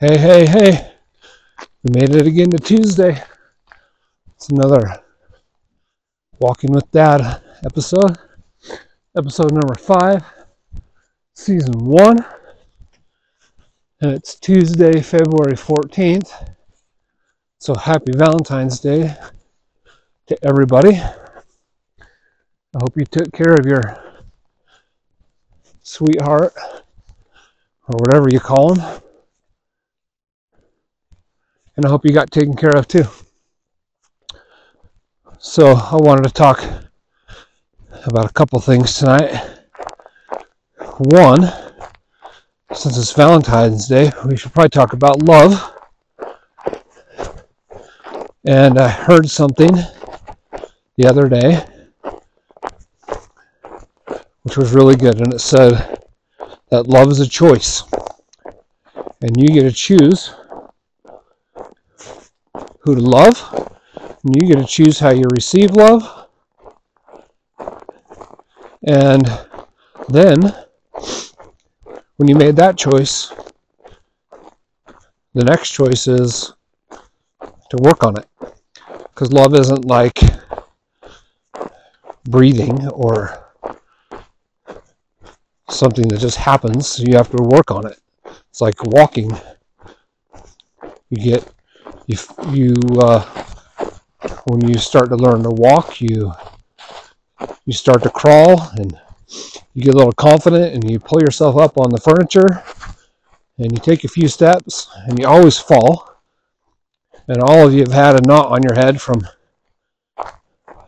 Hey, hey, hey. We made it again to Tuesday. It's another Walking with Dad episode. Episode number five, season one. And it's Tuesday, February 14th. So happy Valentine's Day to everybody. I hope you took care of your sweetheart or whatever you call them and I hope you got taken care of too. So, I wanted to talk about a couple things tonight. One, since it's Valentine's Day, we should probably talk about love. And I heard something the other day which was really good, and it said that love is a choice, and you get to choose who to love. And you get to choose how you receive love. And then, when you made that choice, the next choice is to work on it. Because love isn't like breathing or something that just happens. You have to work on it. It's like walking. You get you you uh, when you start to learn to walk, you you start to crawl and you get a little confident and you pull yourself up on the furniture and you take a few steps and you always fall. And all of you have had a knot on your head from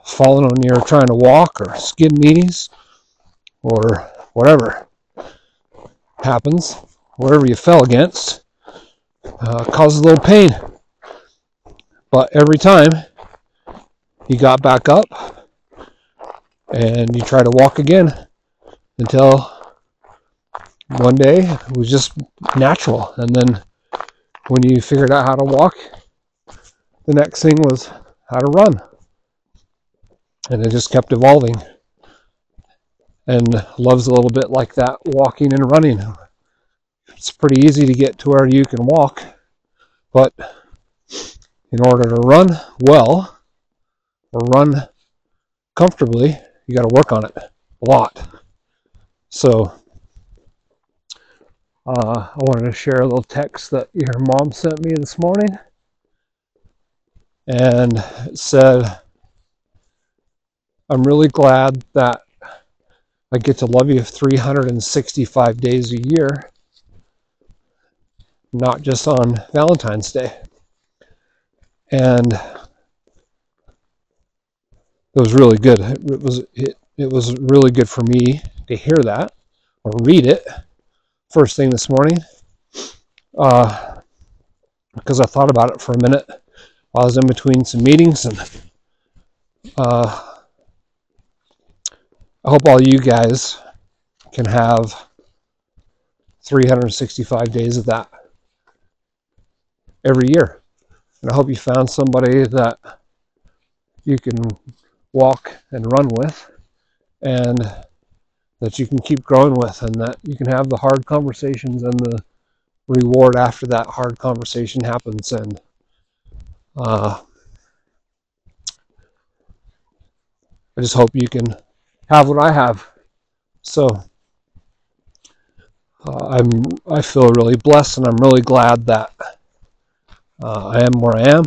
falling when you're trying to walk or skid knees or whatever happens, whatever you fell against, uh, causes a little pain. But every time you got back up and you try to walk again until one day it was just natural. And then when you figured out how to walk, the next thing was how to run. And it just kept evolving. And love's a little bit like that walking and running. It's pretty easy to get to where you can walk, but in order to run well or run comfortably, you got to work on it a lot. So, uh, I wanted to share a little text that your mom sent me this morning. And it said, I'm really glad that I get to love you 365 days a year, not just on Valentine's Day. And it was really good. It was it, it was really good for me to hear that or read it first thing this morning uh, because I thought about it for a minute while I was in between some meetings and uh, I hope all you guys can have 365 days of that every year. And I hope you found somebody that you can walk and run with and that you can keep growing with and that you can have the hard conversations and the reward after that hard conversation happens and uh, I just hope you can have what I have. So uh, I'm I feel really blessed and I'm really glad that uh, I am where I am,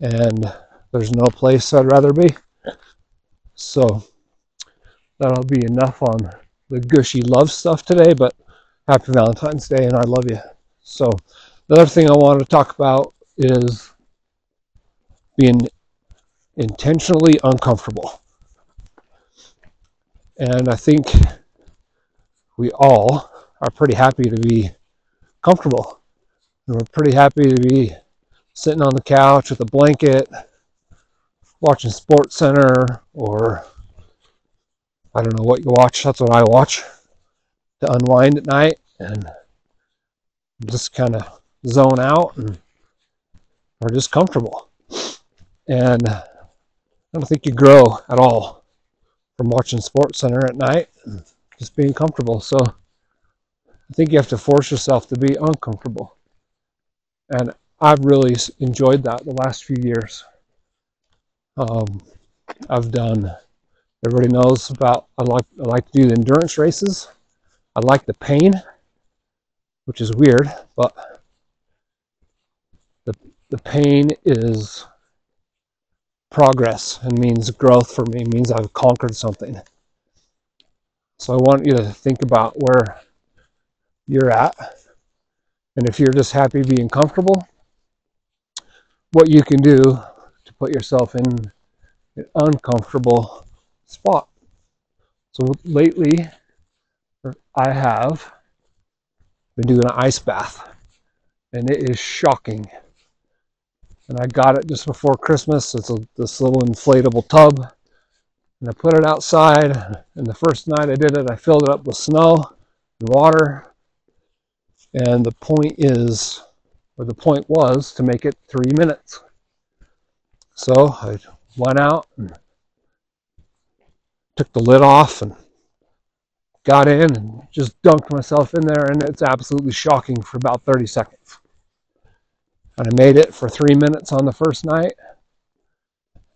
and there's no place I'd rather be. So that'll be enough on the gushy love stuff today, but happy Valentine's Day and I love you. So the other thing I want to talk about is being intentionally uncomfortable. And I think we all are pretty happy to be comfortable and we're pretty happy to be sitting on the couch with a blanket, watching SportsCenter, or I don't know what you watch. That's what I watch to unwind at night and just kind of zone out and are just comfortable. And I don't think you grow at all from watching SportsCenter at night and just being comfortable. So I think you have to force yourself to be uncomfortable and I've really enjoyed that the last few years. Um, I've done. Everybody knows about. I like I like to do the endurance races. I like the pain, which is weird, but the the pain is progress and means growth for me. It means I've conquered something. So I want you to think about where you're at, and if you're just happy being comfortable, what you can do to put yourself in an uncomfortable spot. So lately, I have been doing an ice bath, and it is shocking. And I got it just before Christmas. It's a, this little inflatable tub, and I put it outside. And the first night I did it, I filled it up with snow and water. And the point is, or the point was, to make it three minutes. So I went out and took the lid off and got in and just dunked myself in there, and it's absolutely shocking for about 30 seconds. And I made it for three minutes on the first night.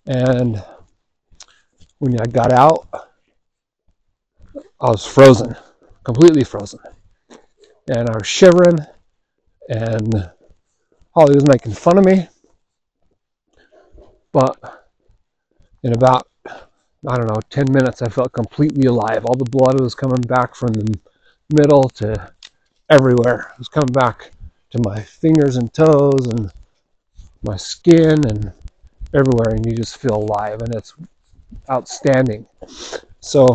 And when I got out, I was frozen, completely frozen. And I was shivering, and Holly was making fun of me. But in about I don't know, 10 minutes, I felt completely alive. All the blood was coming back from the middle to everywhere. It was coming back to my fingers and toes and my skin and everywhere, and you just feel alive, and it's outstanding. So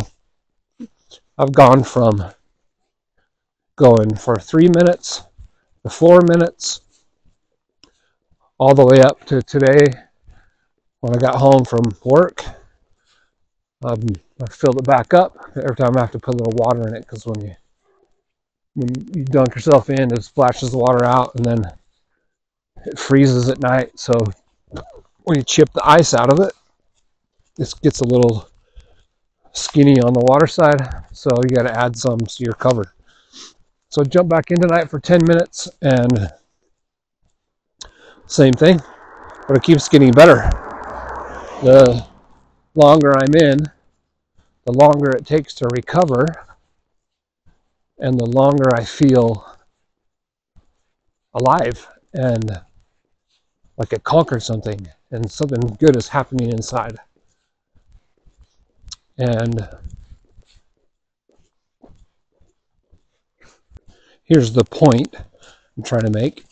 I've gone from going for three minutes to four minutes, all the way up to today when I got home from work um, I filled it back up. Every time I have to put a little water in it because when you when you dunk yourself in, it splashes the water out and then it freezes at night. So when you chip the ice out of it, it gets a little skinny on the water side. So you got to add some so you're covered. So jump back in tonight for 10 minutes and same thing, but it keeps getting better. The longer I'm in, the longer it takes to recover, and the longer I feel alive and like I conquered something and something good is happening inside. And here's the point I'm trying to make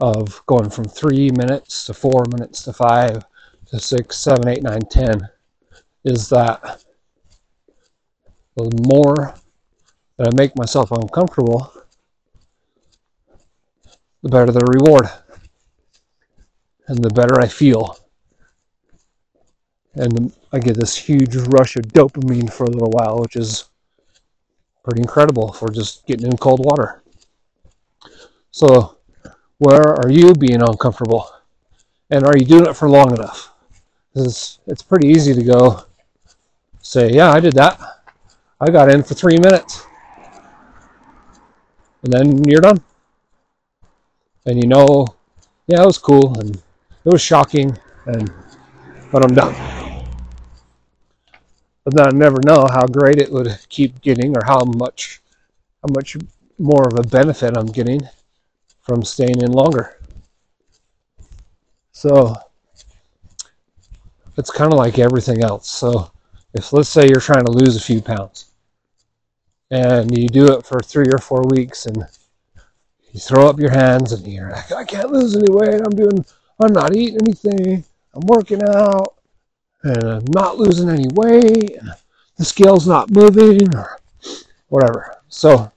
of going from three minutes to four minutes to five to six, seven, eight, nine, ten is that the more that I make myself uncomfortable, the better the reward and the better I feel. And I get this huge rush of dopamine for a little while, which is pretty incredible for just getting in cold water. So, where are you being uncomfortable? And are you doing it for long enough? Because it's pretty easy to go, say, yeah, I did that. I got in for three minutes. And then you're done. And you know, yeah, it was cool and it was shocking, and but I'm done. But then I never know how great it would keep getting or how much how much more of a benefit I'm getting from staying in longer. So it's kind of like everything else. So if let's say you're trying to lose a few pounds and you do it for three or four weeks and you throw up your hands and you're like, I can't lose any weight. I'm doing, I'm not eating anything. I'm working out and I'm not losing any weight. And the scale's not moving or whatever. So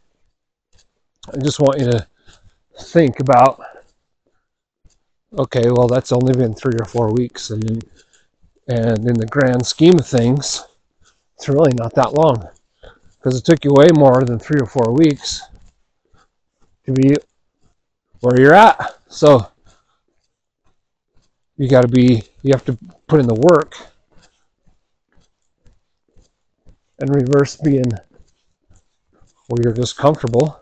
I just want you to think about okay, well, that's only been three or four weeks. And and in the grand scheme of things, it's really not that long because it took you way more than three or four weeks to be where you're at. So you got to be, you have to put in the work and reverse being where you're just comfortable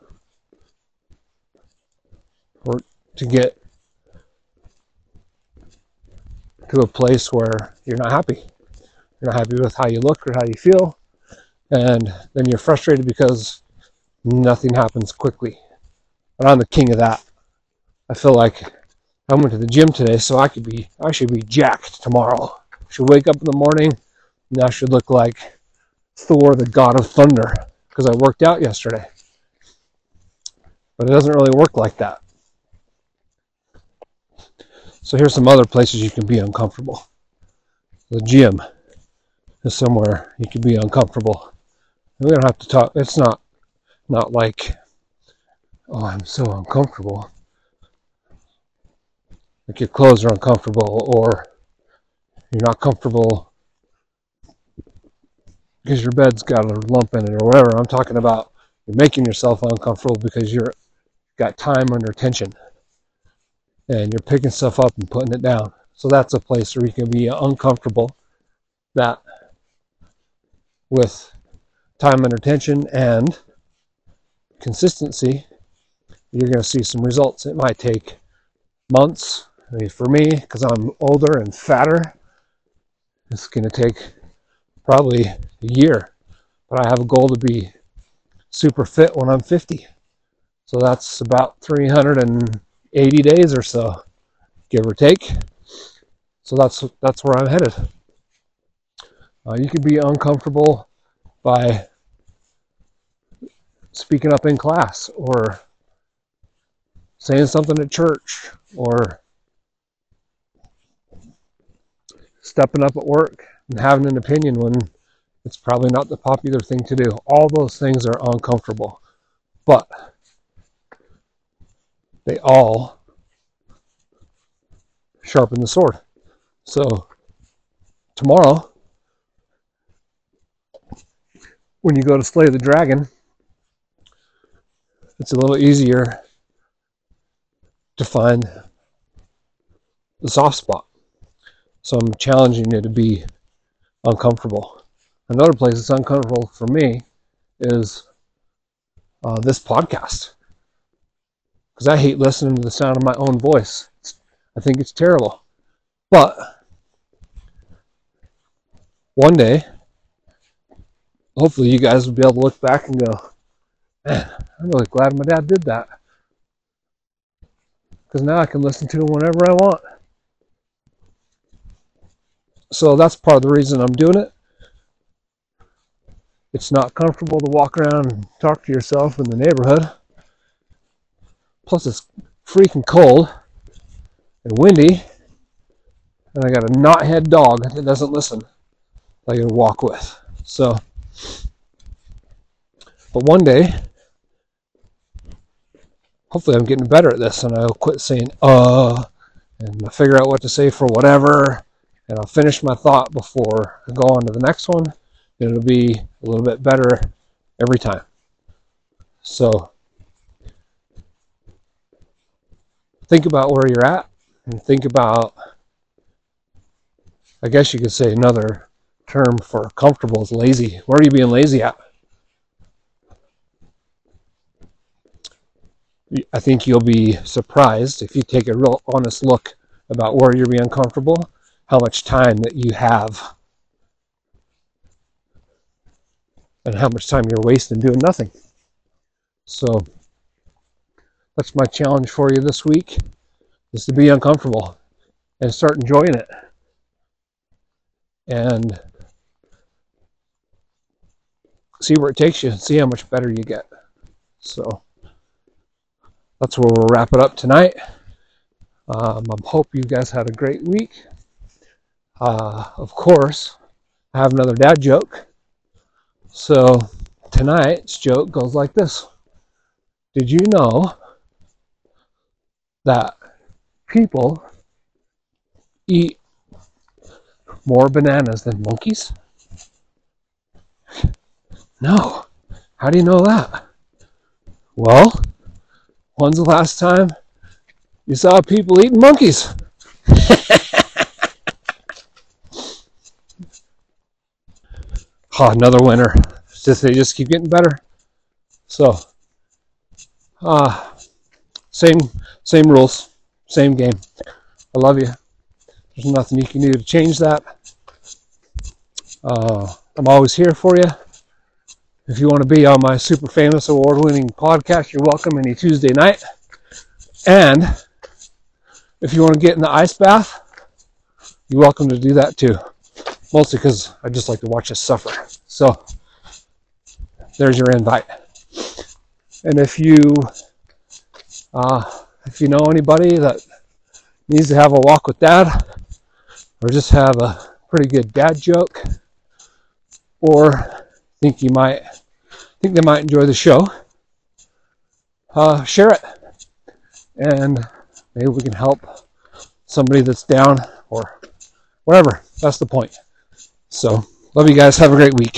or to get to a place where you're not happy. You're not happy with how you look or how you feel. And then you're frustrated because nothing happens quickly. But I'm the king of that. I feel like I went to the gym today, so I could be I should be jacked tomorrow. Should wake up in the morning and I should look like Thor, the god of thunder, because I worked out yesterday. But it doesn't really work like that. So here's some other places you can be uncomfortable. The gym is somewhere you can be uncomfortable. We don't have to talk. It's not not like, oh, I'm so uncomfortable. Like your clothes are uncomfortable, or you're not comfortable because your bed's got a lump in it, or whatever. I'm talking about you're making yourself uncomfortable because you're got time under tension and you're picking stuff up and putting it down. So that's a place where you can be uncomfortable that with time under tension and consistency, you're going to see some results. It might take months. I mean, for me, because I'm older and fatter, it's going to take probably a year. But I have a goal to be super fit when I'm 50. So that's about 380 days or so, give or take. So that's that's where I'm headed. Uh, you can be uncomfortable by speaking up in class or saying something at church or stepping up at work and having an opinion when it's probably not the popular thing to do. All those things are uncomfortable, but they all sharpen the sword. So, tomorrow, when you go to slay the dragon, it's a little easier to find the soft spot. So I'm challenging you to be uncomfortable. Another place that's uncomfortable for me is uh, this podcast because I hate listening to the sound of my own voice. I think it's terrible. But one day, hopefully, you guys will be able to look back and go, man, I'm really glad my dad did that. Because now I can listen to him whenever I want. So that's part of the reason I'm doing it. It's not comfortable to walk around and talk to yourself in the neighborhood. Plus, it's freaking cold and windy. And I got a knothead dog that doesn't listen. that I can walk with. So, but one day, hopefully I'm getting better at this and I'll quit saying uh and I'll figure out what to say for whatever and I'll finish my thought before I go on to the next one. It'll be a little bit better every time. So think about where you're at and think about I guess you could say another term for comfortable is lazy. Where are you being lazy at? I think you'll be surprised if you take a real honest look about where you're being comfortable, how much time that you have, and how much time you're wasting doing nothing. So that's my challenge for you this week is to be uncomfortable and start enjoying it. And see where it takes you, and see how much better you get. So that's where we'll wrap it up tonight. Um, I hope you guys had a great week. Uh, of course, I have another dad joke. So tonight's joke goes like this Did you know that people eat more bananas than monkeys? No. How do you know that? Well, When's the last time you saw people eating monkeys? oh, another winner. Just they just keep getting better. So, uh, same Same rules, same game. I love you. There's nothing you can do to change that. Uh, I'm always here for you. If you want to be on my super famous award winning podcast, you're welcome any Tuesday night. And if you want to get in the ice bath, you're welcome to do that too. Mostly because I just like to watch us suffer. So there's your invite. And if you uh, if you know anybody that needs to have a walk with dad, or just have a pretty good dad joke, or think you might think they might enjoy the show, uh, share it, and maybe we can help somebody that's down or whatever. That's the point. So, love you guys. Have a great week.